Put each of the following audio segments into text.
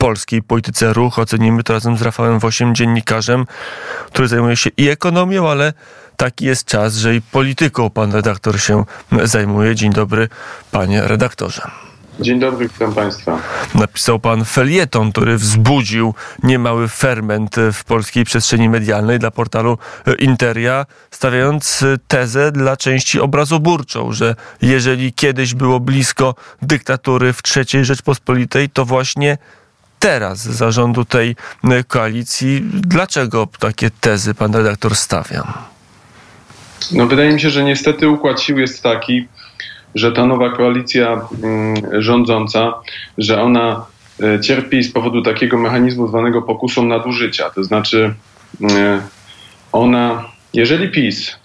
polskiej polityce ruch. Ocenimy to razem z Rafałem Wosiem, dziennikarzem, który zajmuje się i ekonomią, ale taki jest czas, że i polityką pan redaktor się zajmuje. Dzień dobry, panie redaktorze. Dzień dobry, witam Państwa. Napisał pan felieton, który wzbudził niemały ferment w polskiej przestrzeni medialnej dla portalu Interia, stawiając tezę dla części obrazoburczą, że jeżeli kiedyś było blisko dyktatury w III Rzeczpospolitej, to właśnie teraz zarządu tej koalicji. Dlaczego takie tezy pan redaktor stawia? No wydaje mi się, że niestety układ sił jest taki, że ta nowa koalicja mm, rządząca, że ona e, cierpi z powodu takiego mechanizmu zwanego pokusą nadużycia. To znaczy, e, ona, jeżeli PiS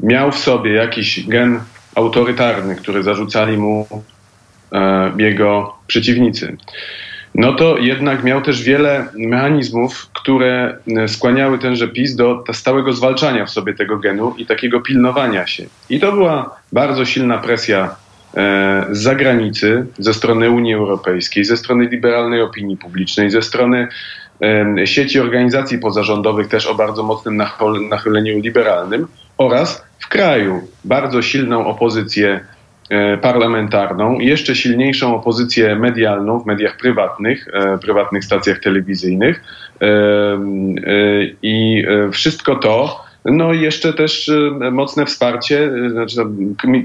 miał w sobie jakiś gen autorytarny, który zarzucali mu jego przeciwnicy, no to jednak miał też wiele mechanizmów, które e, skłaniały tenże PiS do stałego zwalczania w sobie tego genu i takiego pilnowania się. I to była bardzo silna presja e, z zagranicy, ze strony Unii Europejskiej, ze strony liberalnej opinii publicznej, ze strony sieci organizacji pozarządowych też o bardzo mocnym nachyleniu liberalnym oraz w kraju bardzo silną opozycję parlamentarną, jeszcze silniejszą opozycję medialną w mediach prywatnych, e, prywatnych stacjach telewizyjnych e, i wszystko to no i jeszcze też mocne wsparcie, znaczy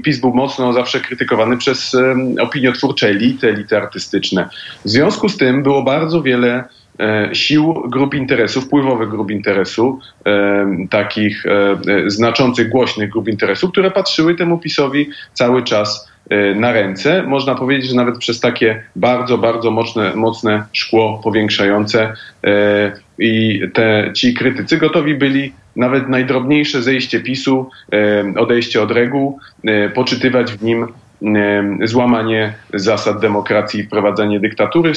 PiS był mocno zawsze krytykowany przez opiniotwórcze elity, elity artystyczne. W związku z tym było bardzo wiele sił grup interesu, wpływowych grup interesu, takich znaczących, głośnych grup interesu, które patrzyły temu PiSowi cały czas na ręce. Można powiedzieć, że nawet przez takie bardzo, bardzo mocne, mocne szkło powiększające i te, ci krytycy gotowi byli nawet najdrobniejsze zejście PiSu, odejście od reguł, poczytywać w nim złamanie zasad demokracji i dyktatury.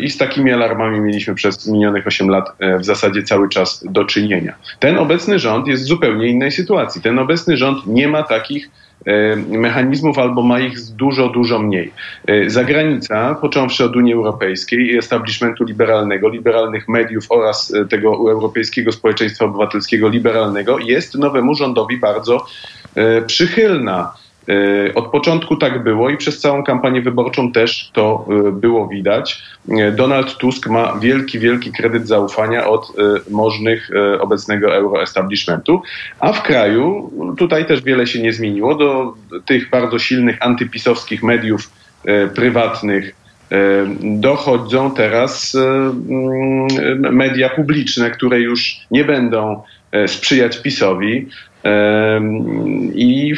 I z takimi alarmami mieliśmy przez minionych 8 lat e, w zasadzie cały czas do czynienia. Ten obecny rząd jest w zupełnie innej sytuacji. Ten obecny rząd nie ma takich e, mechanizmów albo ma ich dużo, dużo mniej. E, zagranica, począwszy od Unii Europejskiej i establishmentu liberalnego, liberalnych mediów oraz tego europejskiego społeczeństwa obywatelskiego liberalnego, jest nowemu rządowi bardzo przychylna. E, od początku tak było i przez całą kampanię wyborczą też to e, było widać. E, Donald Tusk ma wielki, wielki kredyt zaufania od możnych obecnego euroestablishmentu, a w kraju tutaj też wiele się nie zmieniło. Do tych bardzo silnych antypisowskich mediów prywatnych dochodzą teraz media publiczne, które już nie będą sprzyjać PiSowi, i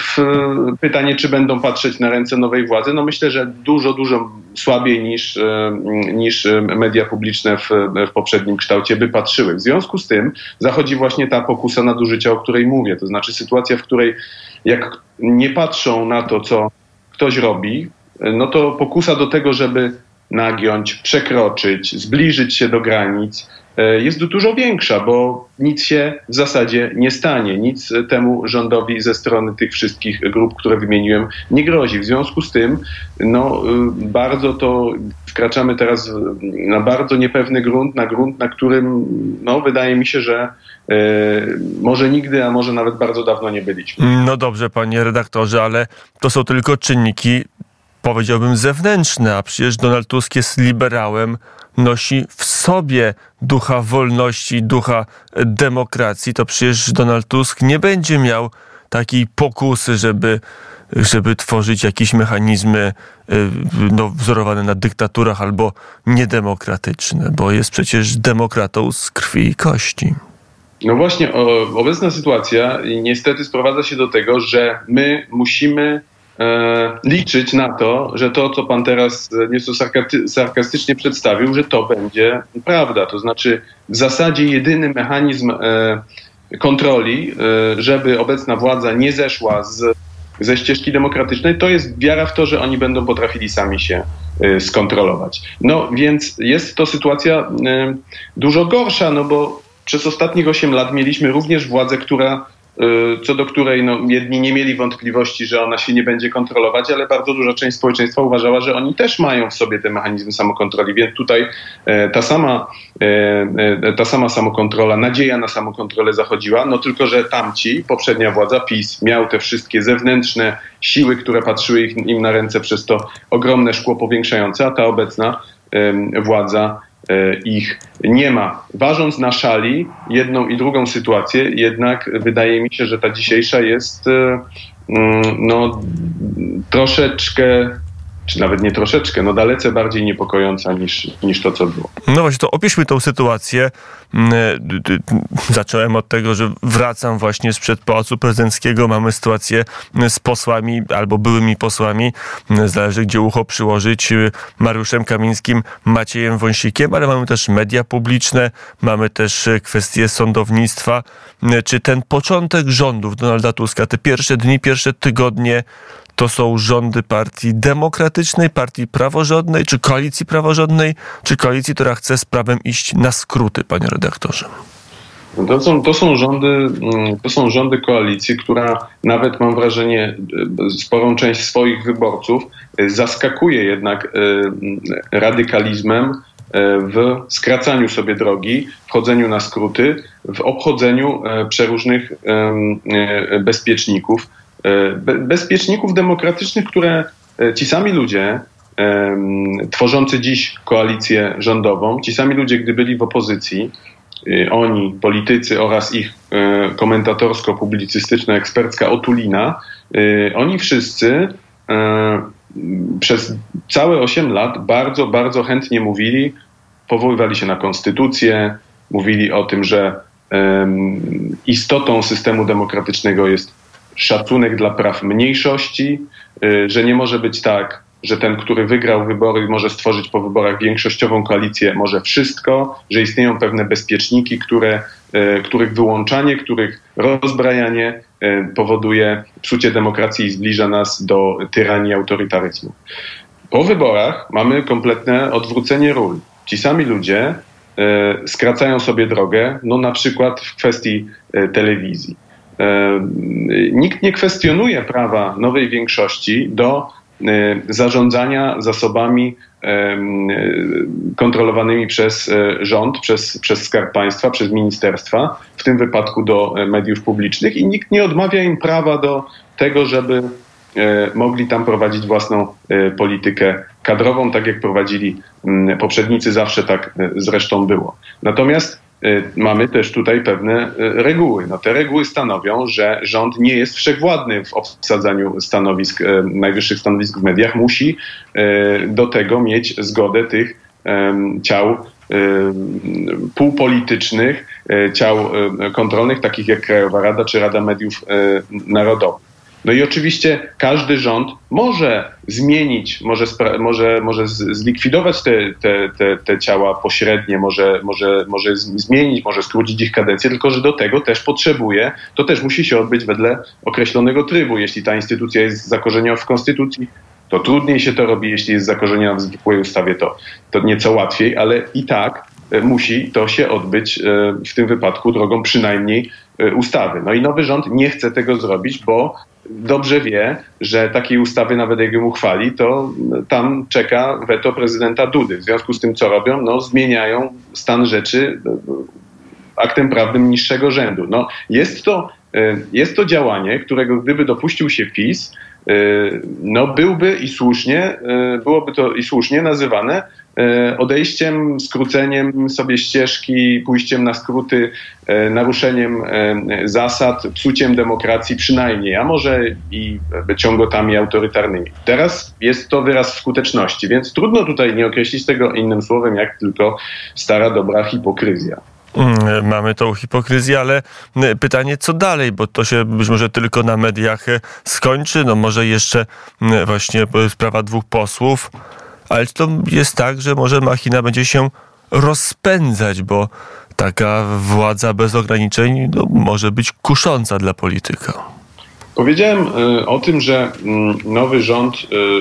pytanie, czy będą patrzeć na ręce nowej władzy, no myślę, że dużo, dużo słabiej niż, niż media publiczne w, w poprzednim kształcie by patrzyły. W związku z tym zachodzi właśnie ta pokusa nadużycia, o której mówię. To znaczy sytuacja, w której jak nie patrzą na to, co ktoś robi, no to pokusa do tego, żeby nagiąć, przekroczyć, zbliżyć się do granic, E, jest dużo większa, bo nic się w zasadzie nie stanie. Nic temu rządowi ze strony tych wszystkich grup, które wymieniłem, nie grozi. W związku z tym, no, y, bardzo to wkraczamy teraz na bardzo niepewny grunt, na grunt, na którym, no, wydaje mi się, że e, może nigdy, a może nawet bardzo dawno nie byliśmy. No dobrze, panie redaktorze, ale to są tylko czynniki, powiedziałbym, zewnętrzne, a przecież Donald Tusk jest liberałem nosi w sobie ducha wolności, ducha demokracji, to przecież Donald Tusk nie będzie miał takiej pokusy, żeby, żeby tworzyć jakieś mechanizmy y, no, wzorowane na dyktaturach albo niedemokratyczne, bo jest przecież demokratą z krwi i kości. No właśnie, obecna sytuacja niestety sprowadza się do tego, że my musimy liczyć na to, że to, co pan teraz nieco sarkastycznie przedstawił, że to będzie prawda. To znaczy, w zasadzie jedyny mechanizm e, kontroli, e, żeby obecna władza nie zeszła z, ze ścieżki demokratycznej, to jest wiara w to, że oni będą potrafili sami się skontrolować. No więc jest to sytuacja dużo gorsza, no bo przez ostatnich 8 lat mieliśmy również władzę, która co do której no, jedni nie mieli wątpliwości, że ona się nie będzie kontrolować, ale bardzo duża część społeczeństwa uważała, że oni też mają w sobie te mechanizmy samokontroli, więc tutaj e, ta sama, e, e, ta sama samokontrola, nadzieja na samokontrolę zachodziła, no tylko, że tamci, poprzednia władza, PiS, miał te wszystkie zewnętrzne siły, które patrzyły im na ręce przez to ogromne szkło powiększające, a ta obecna władza ich nie ma. Ważąc na szali jedną i drugą sytuację, jednak wydaje mi się, że ta dzisiejsza jest e, mm, no, troszeczkę czy nawet nie troszeczkę, no dalece bardziej niepokojąca niż, niż to, co było. No właśnie, to opiszmy tą sytuację. Mm, e, zacząłem od tego, że wracam właśnie sprzed Pałacu Prezydenckiego. Mamy sytuację z posłami albo byłymi posłami, mm, zależy gdzie ucho przyłożyć, e, Mariuszem Kamińskim, Maciejem Wąsikiem, ale mamy też media publiczne, mamy też e, kwestie sądownictwa. Czy ten początek rządów Donalda Tuska, te pierwsze dni, pierwsze tygodnie to są rządy partii demokratycznej, partii praworządnej, czy koalicji praworządnej, czy koalicji, która chce z prawem iść na skróty, panie redaktorze? To są, to, są rządy, mm, to są rządy koalicji, która nawet mam wrażenie, e, sporą część swoich wyborców e, zaskakuje jednak e, radykalizmem w skracaniu sobie drogi, wchodzeniu na skróty, w obchodzeniu przeróżnych bezpieczników. E, bezpieczników demokratycznych, które e, ci sami ludzie, tworzący dziś koalicję rządową, ci sami ludzie, gdy byli w opozycji, e, oni, politycy oraz ich komentatorsko-publicystyczno-ekspercka otulina, oni wszyscy przez całe 8 lat bardzo, bardzo chętnie mówili, powoływali się na konstytucję, mówili o tym, że istotą systemu demokratycznego jest szacunek dla praw mniejszości, y, że nie może być tak, że ten, który wygrał wybory, może stworzyć po wyborach większościową koalicję, może wszystko, że istnieją pewne bezpieczniki, które, y, których wyłączanie, których rozbrajanie y, powoduje psucie demokracji i zbliża nas do tyranii autorytaryzmu. Po wyborach mamy kompletne odwrócenie ról. Ci sami ludzie skracają sobie drogę, no na przykład w kwestii telewizji nikt nie kwestionuje prawa nowej większości do e, zarządzania zasobami e, kontrolowanymi przez rząd, przez, przez Skarb Państwa, przez ministerstwa, w tym wypadku do mediów publicznych i nikt nie odmawia im prawa do tego, żeby mogli tam prowadzić własną politykę kadrową, tak jak prowadzili poprzednicy, zawsze tak zresztą było. Natomiast mamy też tutaj pewne y, reguły. No, te reguły stanowią, że rząd nie jest wszechwładny w obsadzaniu stanowisk, y, najwyższych stanowisk w mediach. Musi do tego mieć zgodę tych ciał półpolitycznych, ciał kontrolnych, takich jak Krajowa Rada czy Rada Mediów Narodowych. No i oczywiście każdy rząd może zmienić, może, może, może zlikwidować te, te, te, te ciała pośrednie, może, może, może zmienić, może skrócić ich kadencję, tylko że do tego też potrzebuje, to też musi się odbyć wedle określonego trybu. Jeśli ta instytucja jest zakorzeniona w konstytucji, to trudniej się to robi, jeśli jest zakorzeniona w zwykłej ustawie, to, to nieco łatwiej, ale i tak e, musi to się odbyć e, w tym wypadku drogą przynajmniej ustawy. No i nowy rząd nie chce tego zrobić, bo dobrze wie, że takiej ustawy, nawet jak ją uchwali, to tam czeka weto prezydenta Dudy. W związku z tym, co robią, no, zmieniają stan rzeczy aktem prawnym niższego rzędu. No, jest, to, e, jest to działanie, którego gdyby dopuścił się PiS, e, no byłby i słusznie, e, byłoby to i słusznie nazywane E, odejściem, skróceniem sobie ścieżki, pójściem na skróty, e, naruszeniem e, zasad, psuciem demokracji przynajmniej, a może i ciągotami autorytarnymi. Teraz jest to wyraz skuteczności, więc trudno tutaj nie określić tego innym słowem, jak tylko stara, dobra hipokryzja. Mm, mamy tą hipokryzję, ale pytanie, co dalej, bo to się być może tylko na mediach skończy. No może jeszcze właśnie sprawa dwóch posłów ale to jest tak, że może machina będzie się rozpędzać, bo taka władza bez ograniczeń no, może być kusząca dla polityka. Powiedziałem y, o tym, że mm, nowy rząd,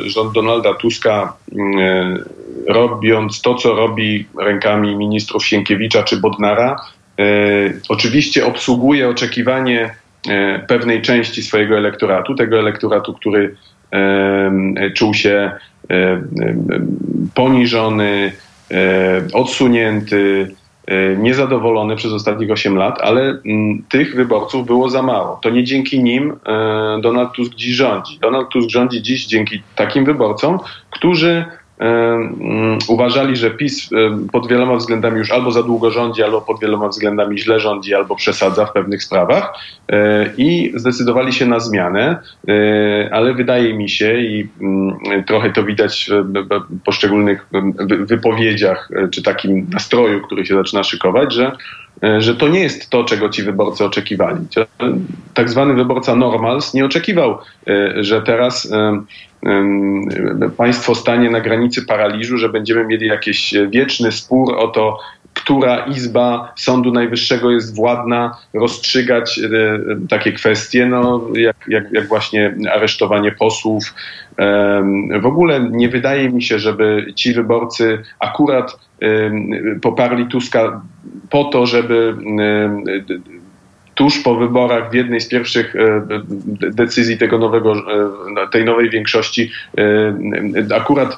y, rząd Donalda Tuska, y, robiąc to, co robi rękami ministrów Sienkiewicza czy Bodnara, oczywiście obsługuje oczekiwanie pewnej części swojego elektoratu, tego elektoratu, który czuł się poniżony, odsunięty, niezadowolony przez ostatnich 8 lat, ale mm, tych wyborców było za mało. To nie dzięki nim Donald Tusk dziś rządzi. Donald Tusk rządzi dziś dzięki takim wyborcom, którzy uważali, że PiS pod wieloma względami już albo za długo rządzi, albo pod wieloma względami źle rządzi, albo przesadza w pewnych sprawach e, i zdecydowali się na zmianę, e, ale wydaje mi się i mm, trochę to widać w poszczególnych wypowiedziach e, czy takim nastroju, który się zaczyna szykować, że że to nie jest to, czego ci wyborcy oczekiwali. Tak zwany wyborca normals nie oczekiwał, że teraz państwo stanie na granicy paraliżu, że będziemy mieli jakiś wieczny spór o to, która izba Sądu Najwyższego jest władna rozstrzygać e, takie kwestie, no, jak, jak, jak właśnie aresztowanie posłów. W ogóle nie wydaje mi się, żeby ci wyborcy akurat poparli Tuska po to, żeby tuż po wyborach w jednej z pierwszych e, decyzji tego nowego, e, tej nowej większości e, akurat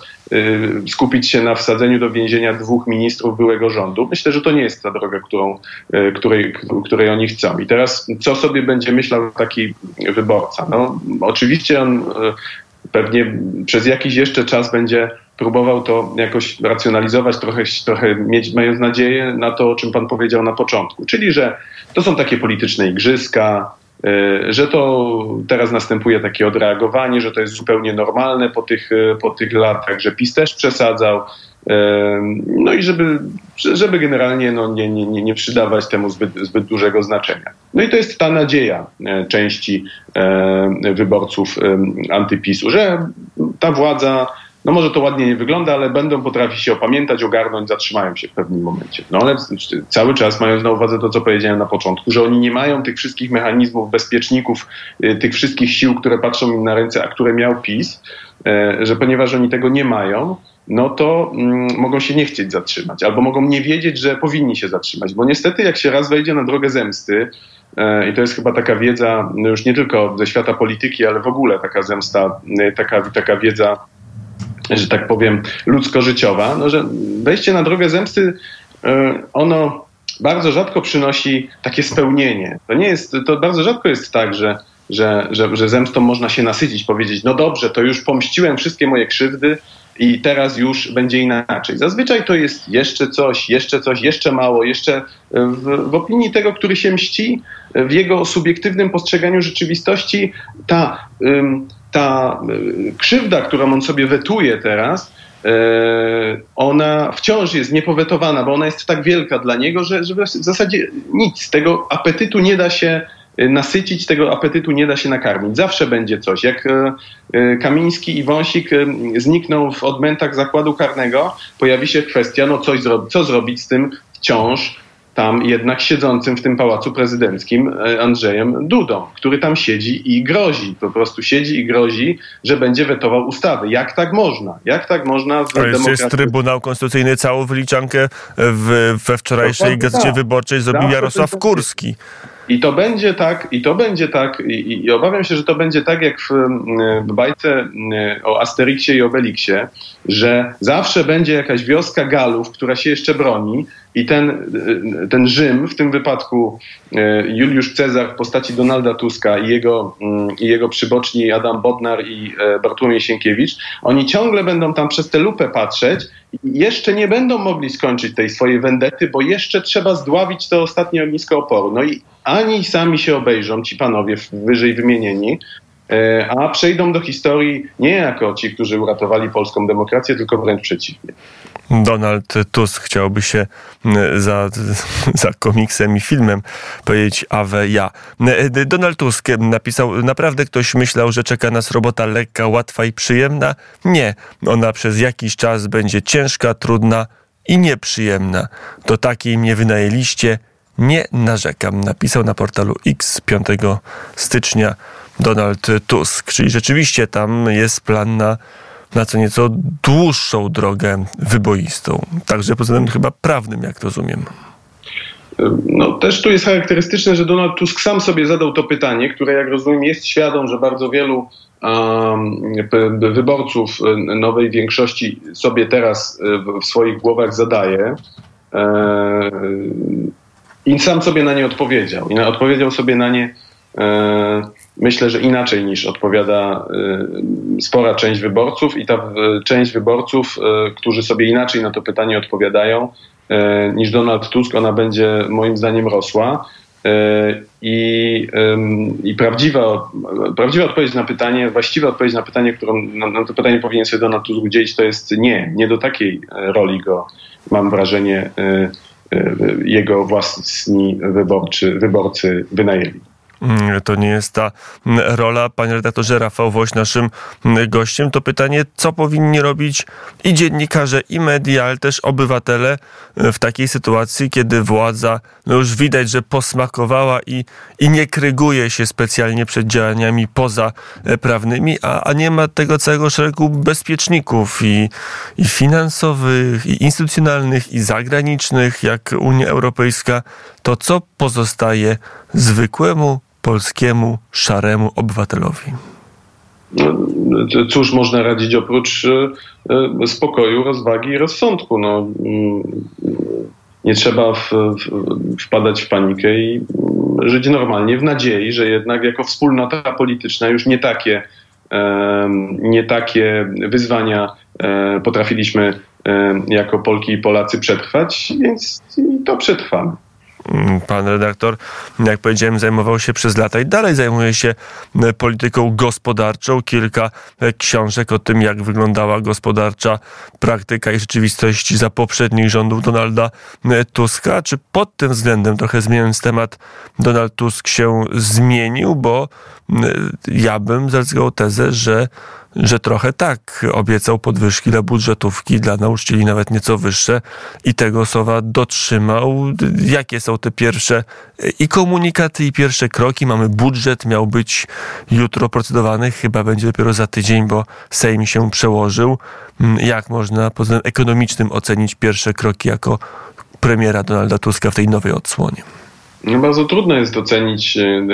skupić się na wsadzeniu do więzienia dwóch ministrów byłego rządu. Myślę, że to nie jest ta droga, którą, której, której oni chcą. I teraz co sobie będzie myślał taki wyborca? No, oczywiście on pewnie przez jakiś jeszcze czas będzie próbował to jakoś racjonalizować, trochę, trochę mieć, mając nadzieję na to, o czym pan powiedział na początku, czyli że to są takie polityczne igrzyska, y, że to teraz następuje takie odreagowanie, że to jest zupełnie normalne po tych, y, po tych latach, że PiS też przesadzał. Y, no i żeby, żeby generalnie no, nie, nie, nie przydawać temu zbyt, zbyt dużego znaczenia. No i to jest ta nadzieja części wyborców antypisu, że ta władza no może to ładnie nie wygląda, ale będą potrafić się opamiętać, ogarnąć, zatrzymają się w pewnym momencie. No ale cały czas mając na uwadze to, co powiedziałem na początku, że oni nie mają tych wszystkich mechanizmów, bezpieczników, y, tych wszystkich sił, które patrzą im na ręce, a które miał PiS, y, że ponieważ oni tego nie mają, no to mm, mogą się nie chcieć zatrzymać, albo mogą nie wiedzieć, że powinni się zatrzymać, bo niestety jak się raz wejdzie na drogę zemsty, y, i to jest chyba taka wiedza, no już nie tylko ze świata polityki, ale w ogóle taka zemsta, taka, taka wiedza że tak powiem, ludzko-życiowa, no, że wejście na drogę zemsty, e, ono bardzo rzadko przynosi takie spełnienie. To nie jest, to bardzo rzadko jest tak, że, że, że, że zemstą można się nasycić, powiedzieć, no dobrze, to już pomściłem wszystkie moje krzywdy i teraz już będzie inaczej. Zazwyczaj to jest jeszcze coś, jeszcze coś, jeszcze mało, jeszcze w, w opinii tego, który się mści, w jego subiektywnym postrzeganiu rzeczywistości ta ta e, krzywda, którą on sobie wetuje teraz, e, ona wciąż jest niepowetowana, bo ona jest tak wielka dla niego, że, że w zasadzie nic. Tego apetytu nie da się e, nasycić, tego apetytu nie da się nakarmić. Zawsze będzie coś. Jak Kamiński i Wąsik znikną w odmętach zakładu karnego, pojawi się kwestia, no coś co zrobić z tym wciąż tam jednak siedzącym w tym pałacu prezydenckim e, Andrzejem Dudą, który tam siedzi i grozi, po prostu siedzi i grozi, że będzie wetował ustawy. Jak tak można? Jak tak można w demokracji... jest Trybunał Konstytucyjny całą wyliczankę w, we wczorajszej Gazecie tak. Wyborczej zrobił Jarosław Kurski. I to będzie tak, i to będzie tak, i, i, obawiam się, że to będzie tak jak w, w bajce o Asterixie i Obelixie, że zawsze będzie jakaś wioska Galów, która się jeszcze broni i ten, ten Rzym, w tym wypadku e, Juliusz Cezar w postaci Donalda Tuska i jego, mm, i jego przyboczni Adam Bodnar i e, Bartłomiej Sienkiewicz, oni ciągle będą tam przez tę lupę patrzeć i jeszcze nie będą mogli skończyć tej swojej wendety, bo jeszcze trzeba zdławić to ostatnie ognisko oporu. No i ani sami się obejrzą, ci panowie wyżej wymienieni, e, a przejdą do historii nie jako ci, którzy uratowali polską demokrację, tylko wręcz przeciwnie. Donald Tusk chciałby się za, za komiksem i filmem powiedzieć Awe ja. Donald Tusk napisał, naprawdę ktoś myślał, że czeka nas robota lekka, łatwa i przyjemna? Nie, ona przez jakiś czas będzie ciężka, trudna i nieprzyjemna. Do takiej mnie wynajęliście, nie narzekam. Napisał na portalu X 5 stycznia Donald Tusk. Czyli rzeczywiście tam jest plan na na co nieco dłuższą drogę wyboistą. Także pod względem chyba prawnym, jak rozumiem. no, też tu jest charakterystyczne, że Donald Tusk sam sobie zadał to pytanie, które jak rozumiem jest świadom, że bardzo wielu um, wyborców nowej większości sobie teraz w swoich głowach zadaje. E, I sam sobie na nie odpowiedział. I na, odpowiedział sobie na nie e, myślę, że inaczej niż odpowiada e, spora część wyborców i ta część wyborców, którzy sobie inaczej na to pytanie odpowiadają niż Donald Tusk, ona będzie moim zdaniem rosła. I, i prawdziwa, prawdziwa odpowiedź na pytanie, właściwa odpowiedź na pytanie, którą na, na to pytanie powinien sobie Donald Tusk udzielić, to jest nie. Nie do takiej roli go mam wrażenie, y, y, jego własni wyborczy, wyborcy wynajęli. Mm, to nie jest ta mm, rola. Panie redaktorze, Rafał Woś, naszym mm, gościem. To pytanie, co powinni robić i dziennikarze, i media, ale też obywatele e, w takiej sytuacji, kiedy władza no już widać, że posmakowała i, i nie kryguje się specjalnie przed działaniami pozaprawnymi, a, a nie ma tego całego szeregu bezpieczników i, i finansowych, i instytucjonalnych, i zagranicznych, jak Unia Europejska. To co pozostaje zwykłemu polskiemu szaremu obywatelowi? No, cóż można radzić oprócz e, spokoju, rozwagi i rozsądku? No, mm, nie trzeba w, w, wpadać w panikę i mm, żyć normalnie w nadziei, że jednak jako wspólnota polityczna już nie takie, nie takie wyzwania e, potrafiliśmy jako Polki i Polacy przetrwać, więc to przetrwamy. Mm, pan redaktor, jak powiedziałem, zajmował się przez lata i dalej zajmuje się e, polityką gospodarczą. Kilka e, książek o tym, jak wyglądała gospodarcza praktyka i rzeczywistość za poprzednich rządów Donalda e, Tuska. Czy pod tym względem, trochę zmieniając temat, Donald Tusk się zmienił? Bo ja bym zaryzykował tezę, że że trochę tak. Obiecał podwyżki dla budżetówki, dla nauczycieli nawet nieco wyższe i tego słowa dotrzymał. Jakie są te pierwsze i komunikaty, i pierwsze kroki? Mamy budżet, miał być jutro procedowany, chyba będzie dopiero za tydzień, bo Sejm się przełożył. Jak można pod względem ekonomicznym ocenić pierwsze kroki jako premiera Donalda Tuska w tej nowej odsłonie? No bardzo trudno jest ocenić e,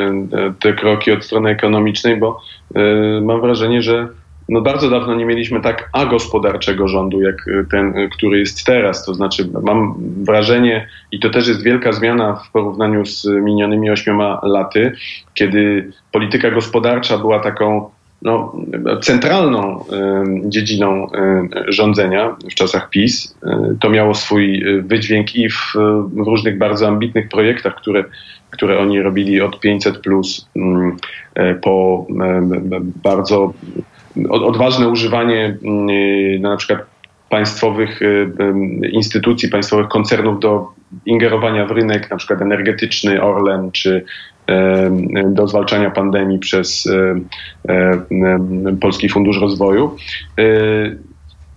te kroki od strony ekonomicznej, bo e, mam wrażenie, że no bardzo dawno nie mieliśmy tak agospodarczego rządu, jak y, ten, y, który jest teraz. To znaczy, mam wrażenie, i to też jest wielka zmiana w porównaniu z minionymi ośmioma laty, kiedy polityka gospodarcza była taką no, centralną y, dziedziną y, rządzenia w czasach PiS. Y, to miało swój wydźwięk i w, w różnych bardzo ambitnych projektach, które, które oni robili od 500 plus mm, po bardzo odważne używanie mm, y, na przykład państwowych y, instytucji, państwowych koncernów do ingerowania w rynek, na przykład energetyczny, Orlen, czy do zwalczania pandemii przez Polski Fundusz Rozwoju. Y,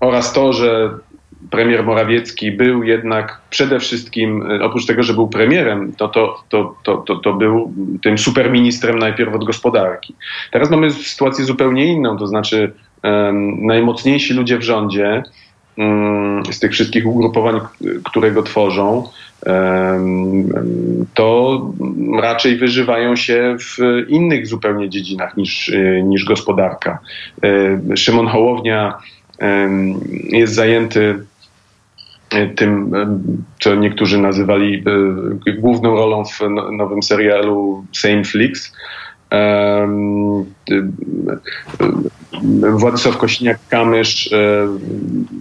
oraz to, że premier Morawiecki był jednak przede wszystkim, e, oprócz tego, że był premierem, to, to, to, to, to, był tym superministrem najpierw od gospodarki. Teraz mamy sytuację zupełnie inną, to znaczy um, najmocniejsi ludzie w rządzie um, z tych wszystkich ugrupowań, które go tworzą, to raczej wyżywają się w innych zupełnie dziedzinach niż, e, niż gospodarka. E, Szymon Hołownia jest zajęty tym, e, co niektórzy nazywali e, główną rolą w no, nowym serialu Same Flix. Władysław Kośniak-Kamysz,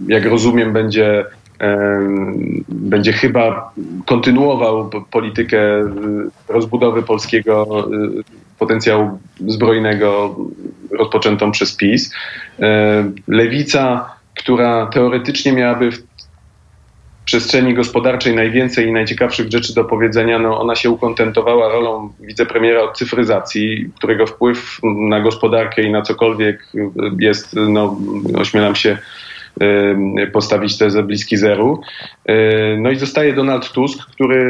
jak rozumiem, będzie, będzie chyba kontynuował politykę rozbudowy polskiego potencjału zbrojnego rozpoczętą przez PiS. E, lewica, która teoretycznie miałaby w przestrzeni gospodarczej najwięcej i najciekawszych rzeczy do powiedzenia, no ona się ukontentowała rolą wicepremiera od cyfryzacji, którego wpływ na gospodarkę i na cokolwiek jest, no ośmielam się postawić tezę bliski zeru. E, no i zostaje Donald Tusk, który,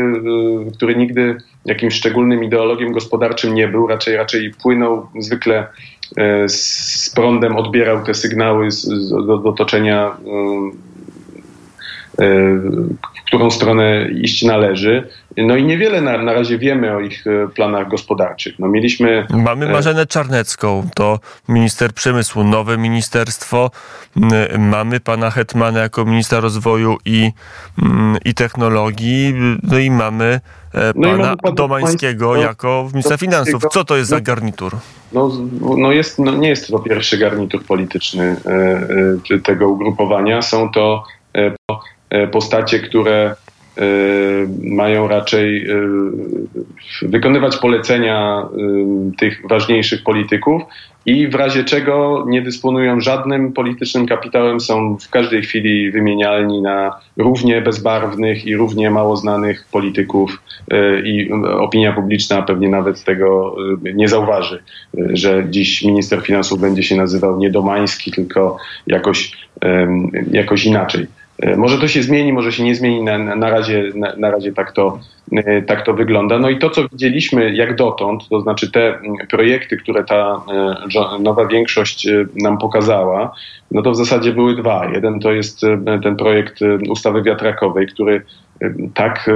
e, który nigdy jakimś szczególnym ideologiem gospodarczym nie był, raczej, raczej płynął zwykle e, z prądem, odbierał te sygnały z, z, do, do otoczenia którą stronę iść należy. No i niewiele na, na razie wiemy o ich e, planach gospodarczych. No mieliśmy... Mamy e, Marzenę Czarnecką, to minister przemysłu, nowe ministerstwo. Mamy pana Hetmana jako ministra rozwoju i, i technologii. No i mamy e, no pana, i Domańskiego no, jako ministra finansów. Co to jest za garnitur? No, no, jest, no nie jest to pierwszy garnitur polityczny tego ugrupowania. Są to postacie, które Y, mają raczej y, wykonywać polecenia tych ważniejszych polityków i w razie czego nie dysponują żadnym politycznym kapitałem, są w każdej chwili wymienialni na równie bezbarwnych i równie mało znanych polityków i opinia publiczna pewnie nawet tego nie zauważy, że dziś minister finansów będzie się nazywał nie Domański, tylko jakoś, jakoś inaczej. E, może to się zmieni, może się nie zmieni, na, na, razie, na, na razie tak to, e, tak to wygląda. No i to, co widzieliśmy jak dotąd, to znaczy te projekty, które ta e, nowa większość nam pokazała, no to w zasadzie były dwa. Jeden to jest ten projekt ustawy wiatrakowej, który tak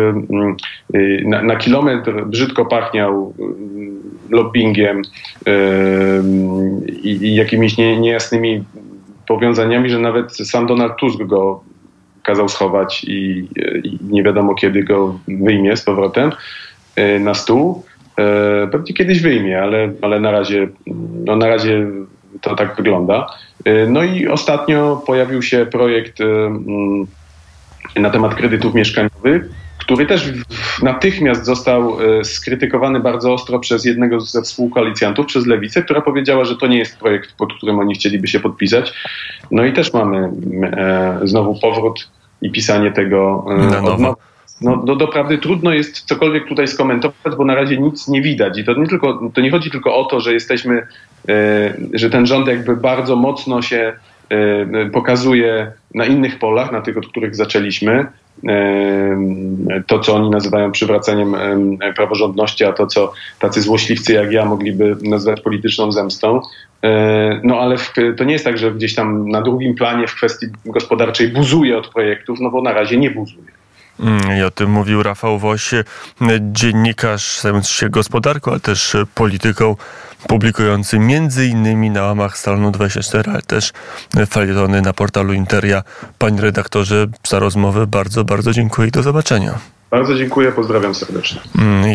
na, na kilometr brzydko pachniał lobbyingiem i, i jakimiś nie, niejasnymi powiązaniami, że nawet sam Donald Tusk go kazał schować i, i nie wiadomo kiedy go wyjmie z powrotem e, na stół. E, pewnie kiedyś wyjmie, ale, ale na, razie, no na razie to tak wygląda. E, no i ostatnio pojawił się projekt na temat kredytów mieszkaniowych, który też natychmiast został skrytykowany bardzo ostro przez jednego ze współkoalicjantów, przez Lewicę, która powiedziała, że to nie jest projekt, pod którym oni chcieliby się podpisać. No i też mamy znowu powrót i pisanie tego e, nowa. No, do, doprawdy trudno jest cokolwiek tutaj skomentować, bo na razie nic nie widać. I to nie, tylko, to nie chodzi tylko o to, że jesteśmy, e, że ten rząd jakby bardzo mocno się e, pokazuje na innych polach, na tych, od których zaczęliśmy. To, co oni nazywają przywracaniem praworządności, a to, co tacy złośliwcy jak ja mogliby nazwać polityczną zemstą. E, no ale w, to nie jest tak, że gdzieś tam na drugim planie w kwestii gospodarczej buzuje od projektów, no bo na razie nie buzuje. Mm, I o tym mówił Rafał Woś, dziennikarz zajmujący się gospodarką, ale też polityką, publikujący między innymi na łamach Salonu 24, ale też felietony na portalu Interia. Panie redaktorze, za rozmowę bardzo, bardzo dziękuję i do zobaczenia. Bardzo dziękuję, pozdrawiam serdecznie. Mm,